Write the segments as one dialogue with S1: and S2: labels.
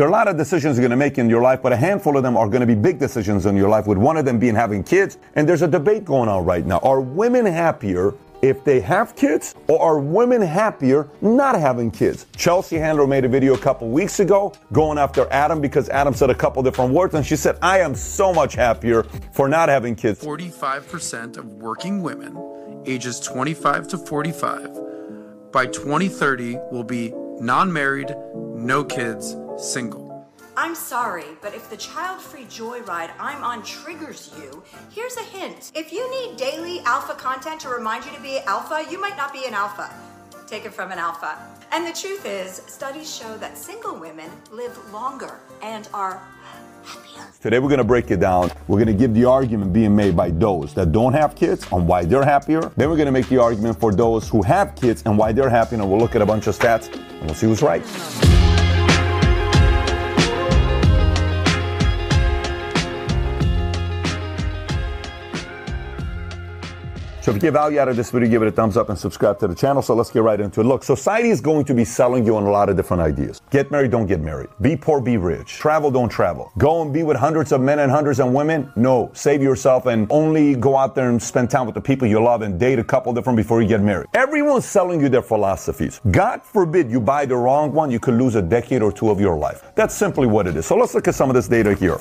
S1: There are a lot of decisions you're going to make in your life, but a handful of them are going to be big decisions in your life, with one of them being having kids. And there's a debate going on right now. Are women happier if they have kids, or are women happier not having kids? Chelsea Handler made a video a couple weeks ago going after Adam because Adam said a couple different words, and she said, I am so much happier for not having kids.
S2: 45% of working women ages 25 to 45 by 2030 will be non married, no kids, single.
S3: I'm sorry, but if the child free joyride I'm on triggers you, here's a hint. If you need daily alpha content to remind you to be alpha, you might not be an alpha. Take it from an alpha. And the truth is, studies show that single women live longer and are happier.
S1: Today we're going to break it down. We're going to give the argument being made by those that don't have kids on why they're happier. Then we're going to make the argument for those who have kids and why they're happy. And we'll look at a bunch of stats and we'll see who's right. So if you get value out of this video, give it a thumbs up and subscribe to the channel. So let's get right into it. Look, society is going to be selling you on a lot of different ideas. Get married, don't get married. Be poor, be rich. Travel, don't travel. Go and be with hundreds of men and hundreds of women. No, save yourself and only go out there and spend time with the people you love and date a couple different before you get married. Everyone's selling you their philosophies. God forbid you buy the wrong one, you could lose a decade or two of your life. That's simply what it is. So let's look at some of this data here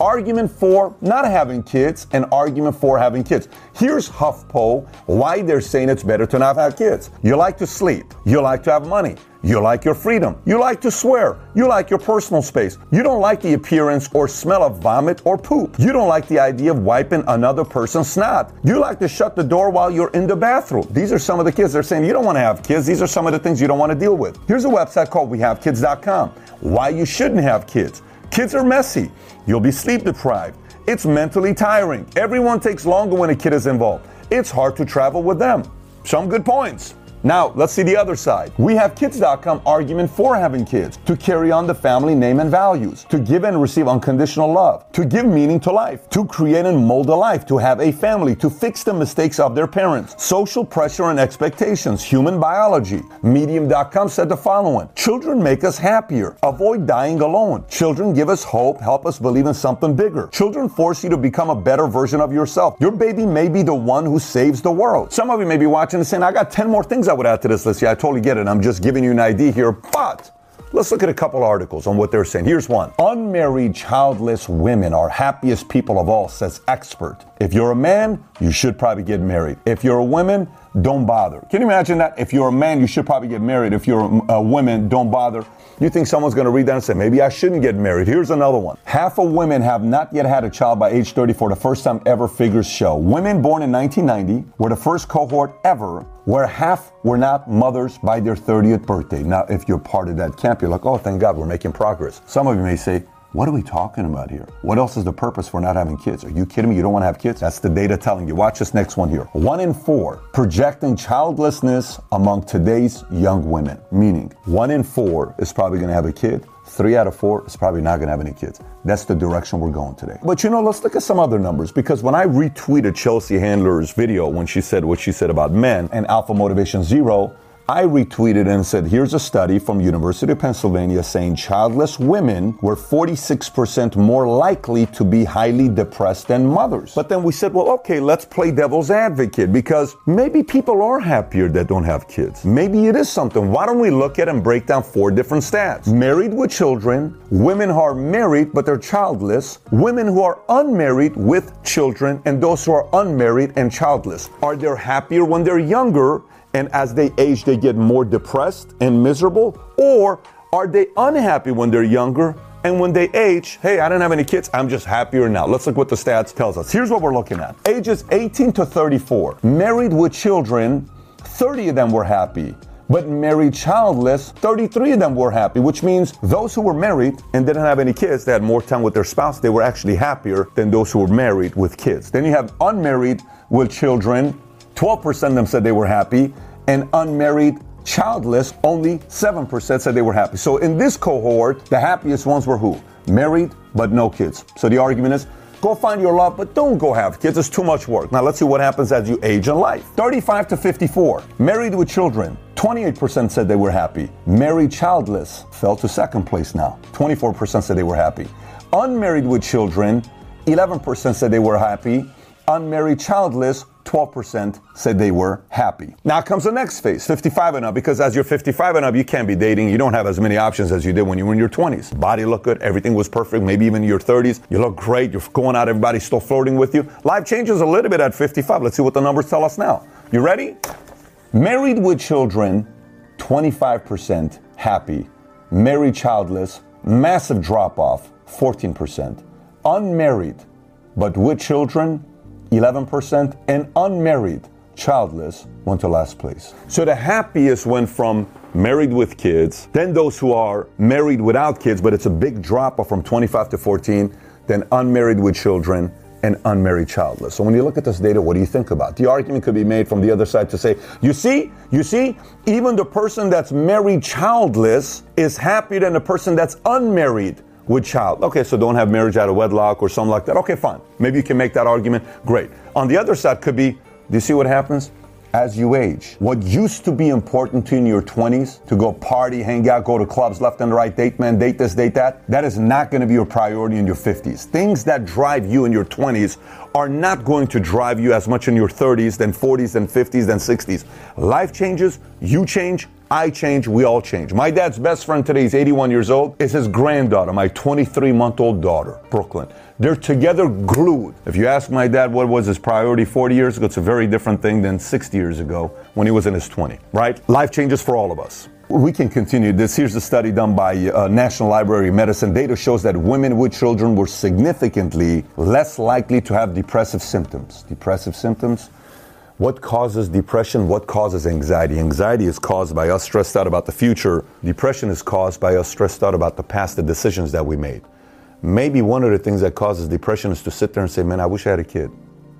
S1: argument for not having kids and argument for having kids. Here's HuffPo why they're saying it's better to not have kids. You like to sleep. You like to have money. You like your freedom. You like to swear. You like your personal space. You don't like the appearance or smell of vomit or poop. You don't like the idea of wiping another person's snot. You like to shut the door while you're in the bathroom. These are some of the kids. They're saying you don't want to have kids. These are some of the things you don't want to deal with. Here's a website called WeHaveKids.com. Why you shouldn't have kids. Kids are messy. You'll be sleep deprived. It's mentally tiring. Everyone takes longer when a kid is involved. It's hard to travel with them. Some good points. Now, let's see the other side. We have kids.com argument for having kids, to carry on the family name and values, to give and receive unconditional love, to give meaning to life, to create and mold a life, to have a family, to fix the mistakes of their parents, social pressure and expectations, human biology. Medium.com said the following Children make us happier. Avoid dying alone. Children give us hope, help us believe in something bigger. Children force you to become a better version of yourself. Your baby may be the one who saves the world. Some of you may be watching and saying, I got 10 more things I would add to this list. Yeah, I totally get it. I'm just giving you an idea here. But let's look at a couple articles on what they're saying. Here's one Unmarried, childless women are happiest people of all, says expert. If you're a man, you should probably get married. If you're a woman, don't bother. Can you imagine that? If you're a man, you should probably get married. If you're a, a woman, don't bother. You think someone's going to read that and say, maybe I shouldn't get married? Here's another one. Half of women have not yet had a child by age 30 for the first time ever, figures show. Women born in 1990 were the first cohort ever where half were not mothers by their 30th birthday. Now, if you're part of that camp, you're like, oh, thank God, we're making progress. Some of you may say, what are we talking about here? What else is the purpose for not having kids? Are you kidding me? You don't want to have kids? That's the data telling you. Watch this next one here. One in four projecting childlessness among today's young women, meaning one in four is probably going to have a kid. Three out of four is probably not going to have any kids. That's the direction we're going today. But you know, let's look at some other numbers because when I retweeted Chelsea Handler's video when she said what she said about men and Alpha Motivation Zero, I retweeted and said, here's a study from University of Pennsylvania saying childless women were 46% more likely to be highly depressed than mothers. But then we said, well, okay, let's play devil's advocate because maybe people are happier that don't have kids. Maybe it is something. Why don't we look at and break down four different stats? Married with children, women who are married but they're childless, women who are unmarried with children, and those who are unmarried and childless. Are they happier when they're younger and as they age, they get more depressed and miserable? Or are they unhappy when they're younger? And when they age, hey, I don't have any kids, I'm just happier now. Let's look what the stats tells us. Here's what we're looking at. Ages 18 to 34, married with children, 30 of them were happy. But married childless, 33 of them were happy, which means those who were married and didn't have any kids, they had more time with their spouse, they were actually happier than those who were married with kids. Then you have unmarried with children, 12% of them said they were happy, and unmarried childless, only 7% said they were happy. So in this cohort, the happiest ones were who? Married, but no kids. So the argument is Go find your love, but don't go have kids. It's too much work. Now let's see what happens as you age in life. 35 to 54, married with children. 28% said they were happy. Married childless fell to second place now. 24% said they were happy. Unmarried with children, 11% said they were happy. Unmarried childless, 12% said they were happy. Now comes the next phase, 55 and up, because as you're 55 and up, you can't be dating. You don't have as many options as you did when you were in your 20s. Body look good, everything was perfect, maybe even your 30s. You look great, you're going out, everybody's still flirting with you. Life changes a little bit at 55. Let's see what the numbers tell us now. You ready? Married with children, 25% happy. Married childless, massive drop off, 14%. Unmarried, but with children, 11%, and unmarried, childless, went to last place. So the happiest went from married with kids, then those who are married without kids, but it's a big drop from 25 to 14, then unmarried with children, and unmarried childless. So when you look at this data, what do you think about? The argument could be made from the other side to say, you see, you see, even the person that's married childless is happier than the person that's unmarried with child. Okay, so don't have marriage out of wedlock or something like that. Okay, fine. Maybe you can make that argument. Great. On the other side could be, do you see what happens? As you age, what used to be important to you in your 20s, to go party, hang out, go to clubs left and right, date man, date this, date that, that is not going to be your priority in your 50s. Things that drive you in your 20s are not going to drive you as much in your 30s, then 40s, then 50s, then 60s. Life changes, you change, I change, we all change. My dad's best friend today, is 81 years old, is his granddaughter, my 23 month old daughter, Brooklyn. They're together glued. If you ask my dad what was his priority 40 years ago, it's a very different thing than 60 years ago when he was in his 20, right? Life changes for all of us. We can continue this. Here's a study done by uh, National Library of Medicine. Data shows that women with children were significantly less likely to have depressive symptoms. Depressive symptoms what causes depression? What causes anxiety? Anxiety is caused by us stressed out about the future. Depression is caused by us stressed out about the past, the decisions that we made. Maybe one of the things that causes depression is to sit there and say, Man, I wish I had a kid.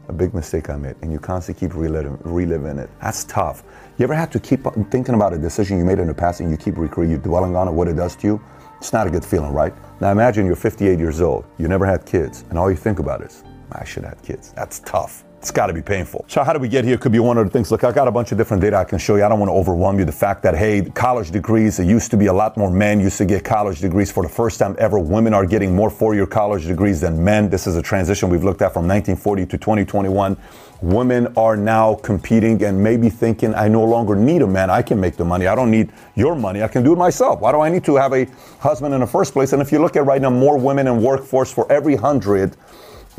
S1: A big mistake I made. And you constantly keep reliving, reliving it. That's tough. You ever have to keep thinking about a decision you made in the past and you keep recreating, you dwelling on it, what it does to you? It's not a good feeling, right? Now imagine you're 58 years old, you never had kids, and all you think about is, I should have kids. That's tough. It's got to be painful. So how do we get here? Could be one of the things. Look, I got a bunch of different data I can show you. I don't want to overwhelm you. The fact that hey, college degrees. It used to be a lot more men used to get college degrees. For the first time ever, women are getting more four-year college degrees than men. This is a transition we've looked at from 1940 to 2021. Women are now competing and maybe thinking, I no longer need a man. I can make the money. I don't need your money. I can do it myself. Why do I need to have a husband in the first place? And if you look at right now, more women in workforce for every hundred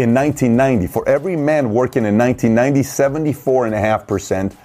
S1: in 1990. For every man working in 1990, 74.5%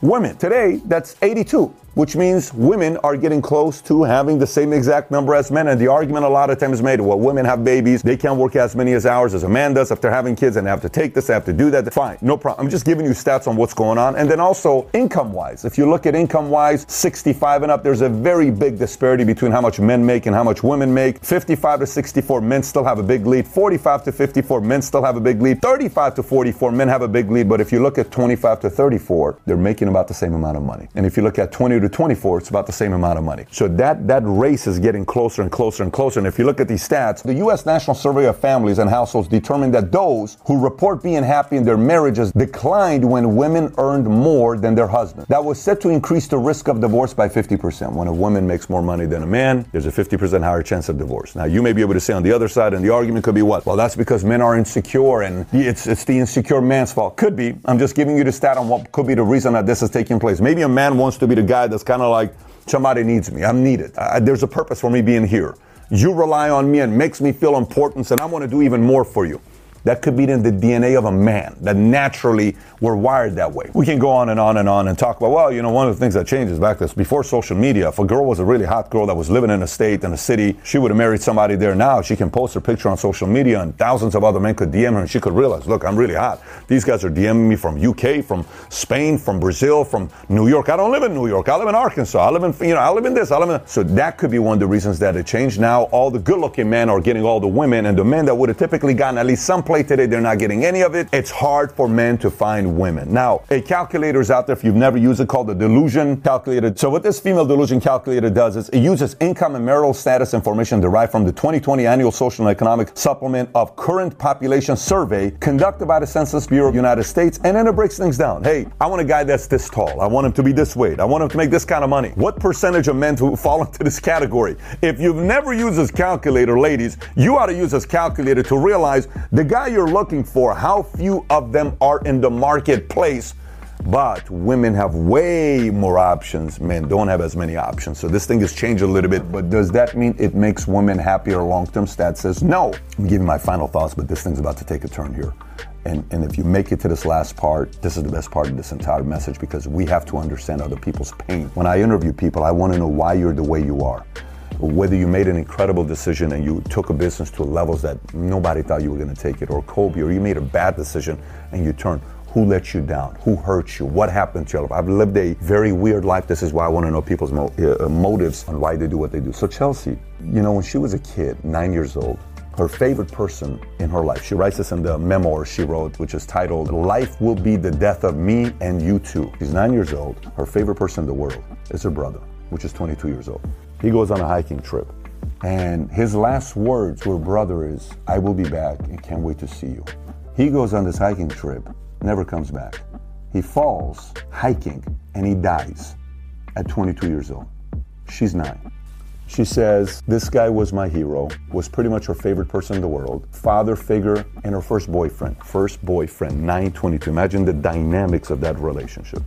S1: women. Today, that's 82 which means women are getting close to having the same exact number as men. And the argument a lot of times made, well, women have babies, they can't work as many as hours as a man does after having kids and they have to take this, they have to do that. Fine, no problem. I'm just giving you stats on what's going on. And then also income wise, if you look at income wise, 65 and up, there's a very big disparity between how much men make and how much women make. 55 to 64, men still have a big lead. 45 to 54, men still have a big lead. 35 to 44, men have a big lead. But if you look at 25 to 34, they're making about the same amount of money. And if you look at 20 to to 24, it's about the same amount of money. So that, that race is getting closer and closer and closer. And if you look at these stats, the U.S. National Survey of Families and Households determined that those who report being happy in their marriages declined when women earned more than their husband. That was said to increase the risk of divorce by 50%. When a woman makes more money than a man, there's a 50% higher chance of divorce. Now, you may be able to say on the other side, and the argument could be what? Well, that's because men are insecure and it's, it's the insecure man's fault. Could be. I'm just giving you the stat on what could be the reason that this is taking place. Maybe a man wants to be the guy that's kind of like, somebody needs me. I'm needed. I, there's a purpose for me being here. You rely on me and makes me feel important, and I want to do even more for you. That could be in the DNA of a man, that naturally we're wired that way. We can go on and on and on and talk about, well, you know, one of the things that changes back this before social media, if a girl was a really hot girl that was living in a state, and a city, she would have married somebody there now. She can post her picture on social media and thousands of other men could DM her and she could realize, look, I'm really hot. These guys are DMing me from UK, from Spain, from Brazil, from New York. I don't live in New York. I live in Arkansas. I live in, you know, I live in this. I live in. That. So that could be one of the reasons that it changed. Now all the good looking men are getting all the women and the men that would have typically gotten at least some place play today, they're not getting any of it. It's hard for men to find women. Now, a calculator is out there if you've never used it called the delusion calculator. So what this female delusion calculator does is it uses income and marital status information derived from the 2020 annual social and economic supplement of current population survey conducted by the Census Bureau of the United States. And then it breaks things down. Hey, I want a guy that's this tall. I want him to be this weight. I want him to make this kind of money. What percentage of men to fall into this category? If you've never used this calculator, ladies, you ought to use this calculator to realize the guy you're looking for, how few of them are in the marketplace. But women have way more options. Men don't have as many options. So this thing has changed a little bit. But does that mean it makes women happier long term? Stat says no. I'm giving my final thoughts, but this thing's about to take a turn here. And, and if you make it to this last part, this is the best part of this entire message because we have to understand other people's pain. When I interview people, I want to know why you're the way you are whether you made an incredible decision and you took a business to levels that nobody thought you were going to take it, or Kobe, or you made a bad decision and you turned. Who let you down? Who hurt you? What happened to life? I've lived a very weird life. This is why I want to know people's mo- uh, motives and why they do what they do. So, Chelsea, you know, when she was a kid, nine years old, her favorite person in her life. She writes this in the memoir she wrote, which is titled Life Will Be the Death of Me and You Too. She's nine years old. Her favorite person in the world is her brother, which is 22 years old. He goes on a hiking trip. And his last words to her brother is, I will be back and can't wait to see you. He goes on this hiking trip never comes back. He falls hiking and he dies at 22 years old. She's nine. She says, This guy was my hero, was pretty much her favorite person in the world, father figure, and her first boyfriend. First boyfriend, 922. Imagine the dynamics of that relationship.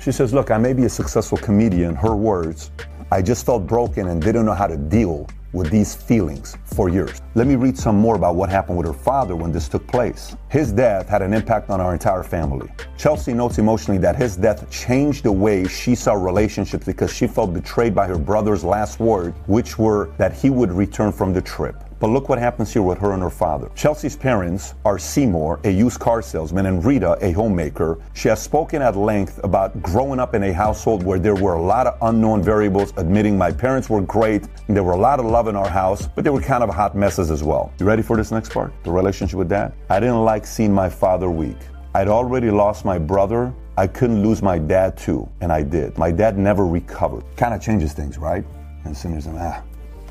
S1: She says, Look, I may be a successful comedian, her words. I just felt broken and didn't know how to deal with these feelings for years. Let me read some more about what happened with her father when this took place. His death had an impact on our entire family. Chelsea notes emotionally that his death changed the way she saw relationships because she felt betrayed by her brother's last words, which were that he would return from the trip. But look what happens here with her and her father. Chelsea's parents are Seymour, a used car salesman, and Rita, a homemaker. She has spoken at length about growing up in a household where there were a lot of unknown variables, admitting my parents were great, and there were a lot of love in our house, but they were kind of hot messes as well. You ready for this next part? The relationship with dad? I didn't like seeing my father weak. I'd already lost my brother. I couldn't lose my dad too, and I did. My dad never recovered. Kind of changes things, right? And sinners, ah,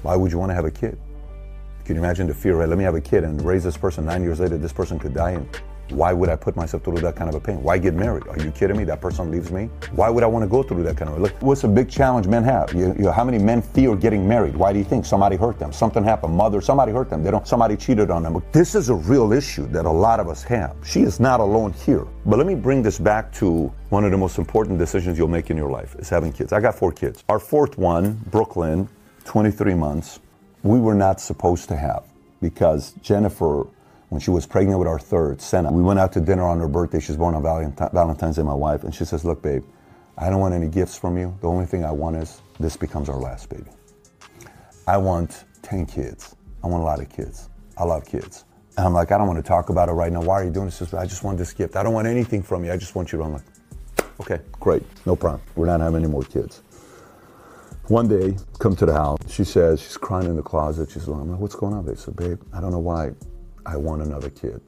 S1: why would you want to have a kid? Can you imagine the fear, right? Let me have a kid and raise this person nine years later, this person could die. And why would I put myself through that kind of a pain? Why get married? Are you kidding me? That person leaves me? Why would I want to go through that kind of look? What's a big challenge men have? You, you how many men fear getting married? Why do you think somebody hurt them? Something happened. Mother, somebody hurt them. They don't. Somebody cheated on them. This is a real issue that a lot of us have. She is not alone here. But let me bring this back to one of the most important decisions you'll make in your life is having kids. I got four kids. Our fourth one, Brooklyn, 23 months, we were not supposed to have because Jennifer, when she was pregnant with our third, Senna, we went out to dinner on her birthday. She was born on Valentine's Day, my wife, and she says, Look, babe, I don't want any gifts from you. The only thing I want is this becomes our last baby. I want 10 kids. I want a lot of kids. I love kids. And I'm like, I don't want to talk about it right now. Why are you doing this? I just want this gift. I don't want anything from you. I just want you to. I'm like, okay, great, no problem. We're not having any more kids. One day, come to the house. She says she's crying in the closet. She's like, I'm like, what's going on? They said, babe, I don't know why I want another kid.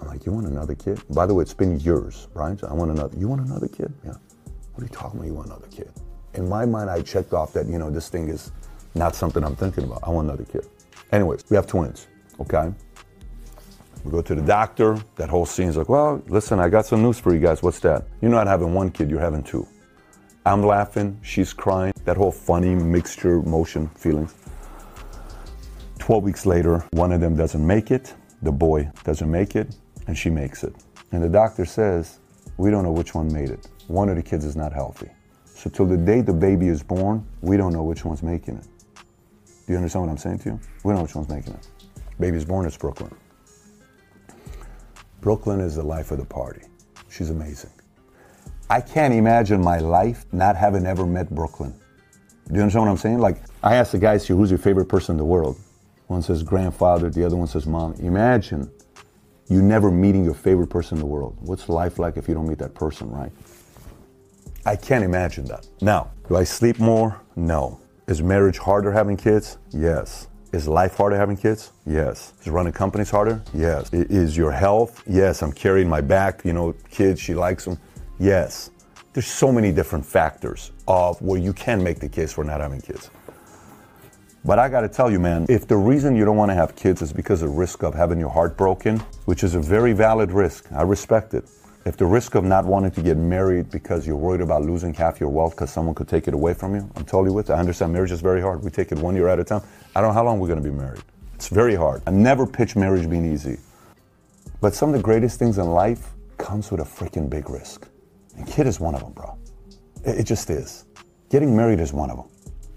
S1: I'm like, you want another kid? By the way, it's been years, right? I want another. You want another kid? Yeah. What are you talking about? You want another kid? In my mind, I checked off that you know this thing is not something I'm thinking about. I want another kid. Anyways, we have twins. Okay. We go to the doctor. That whole scene's like, well, listen, I got some news for you guys. What's that? You're not having one kid. You're having two. I'm laughing, she's crying, that whole funny mixture, motion feelings. 12 weeks later, one of them doesn't make it, the boy doesn't make it, and she makes it. And the doctor says, We don't know which one made it. One of the kids is not healthy. So, till the day the baby is born, we don't know which one's making it. Do you understand what I'm saying to you? We don't know which one's making it. Baby's born, it's Brooklyn. Brooklyn is the life of the party. She's amazing. I can't imagine my life not having ever met Brooklyn. Do you understand what I'm saying? Like, I asked the guys here, who's your favorite person in the world? One says grandfather, the other one says mom. Imagine you never meeting your favorite person in the world. What's life like if you don't meet that person, right? I can't imagine that. Now, do I sleep more? No. Is marriage harder having kids? Yes. Is life harder having kids? Yes. Is running companies harder? Yes. Is your health? Yes. I'm carrying my back, you know, kids, she likes them. Yes. There's so many different factors of where you can make the case for not having kids. But I got to tell you, man, if the reason you don't want to have kids is because of the risk of having your heart broken, which is a very valid risk, I respect it. If the risk of not wanting to get married because you're worried about losing half your wealth because someone could take it away from you, I'm totally with it. I understand marriage is very hard. We take it one year at a time. I don't know how long we're going to be married. It's very hard. I never pitch marriage being easy. But some of the greatest things in life comes with a freaking big risk. Kid is one of them, bro. It, it just is. Getting married is one of them.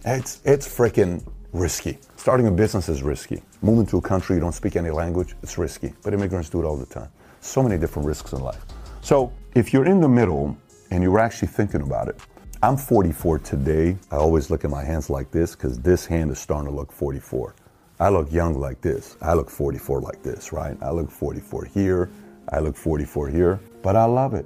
S1: It's it's freaking risky. Starting a business is risky. Moving to a country you don't speak any language, it's risky. But immigrants do it all the time. So many different risks in life. So if you're in the middle and you're actually thinking about it, I'm 44 today. I always look at my hands like this because this hand is starting to look 44. I look young like this. I look 44 like this, right? I look 44 here. I look 44 here. But I love it.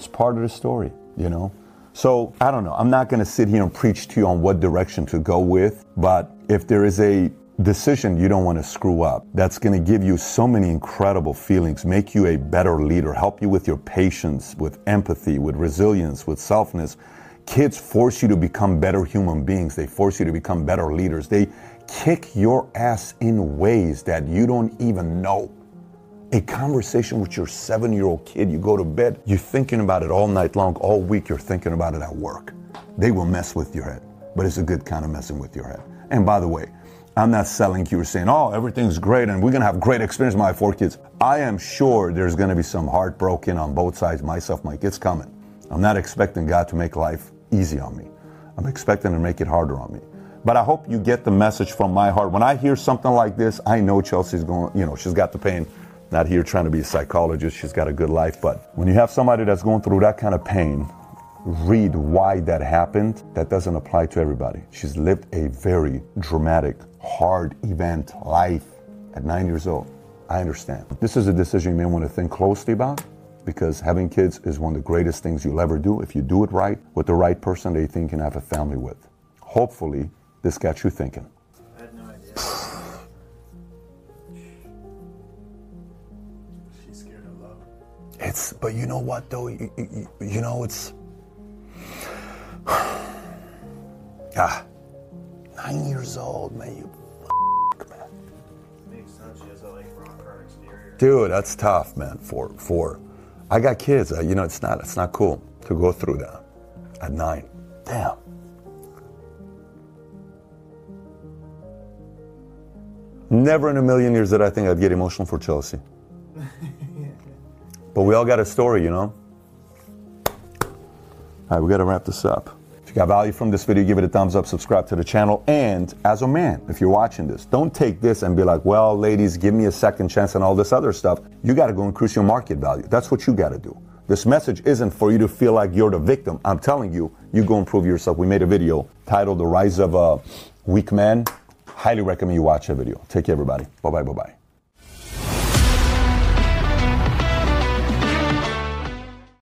S1: It's part of the story, you know? So I don't know. I'm not going to sit here and preach to you on what direction to go with, but if there is a decision you don't want to screw up, that's going to give you so many incredible feelings, make you a better leader, help you with your patience, with empathy, with resilience, with selfness. Kids force you to become better human beings. They force you to become better leaders. They kick your ass in ways that you don't even know a conversation with your seven year old kid. You go to bed, you're thinking about it all night long, all week, you're thinking about it at work. They will mess with your head, but it's a good kind of messing with your head. And by the way, I'm not selling you or saying, oh, everything's great and we're gonna have great experience with my four kids. I am sure there's gonna be some heartbroken on both sides, myself, my kids coming. I'm not expecting God to make life easy on me. I'm expecting to make it harder on me. But I hope you get the message from my heart. When I hear something like this, I know Chelsea's going, you know, she's got the pain. Not here trying to be a psychologist. She's got a good life. But when you have somebody that's going through that kind of pain, read why that happened. That doesn't apply to everybody. She's lived a very dramatic, hard event life at nine years old. I understand. This is a decision you may want to think closely about because having kids is one of the greatest things you'll ever do if you do it right with the right person that you think you can have a family with. Hopefully, this got you thinking. It's, but you know what though? You, you, you know, it's. ah, nine years old, man. You, f- man.
S4: Makes sense. She has a like exterior.
S1: Dude, that's tough, man. For for, I got kids. Uh, you know, it's not it's not cool to go through that at nine. Damn. Never in a million years did I think I'd get emotional for Chelsea. But we all got a story, you know. All right, we got to wrap this up. If you got value from this video, give it a thumbs up, subscribe to the channel. And as a man, if you're watching this, don't take this and be like, well, ladies, give me a second chance and all this other stuff. You got to go increase your market value. That's what you got to do. This message isn't for you to feel like you're the victim. I'm telling you, you go improve yourself. We made a video titled The Rise of a Weak Man. Highly recommend you watch that video. Take care, everybody. Bye bye, bye bye.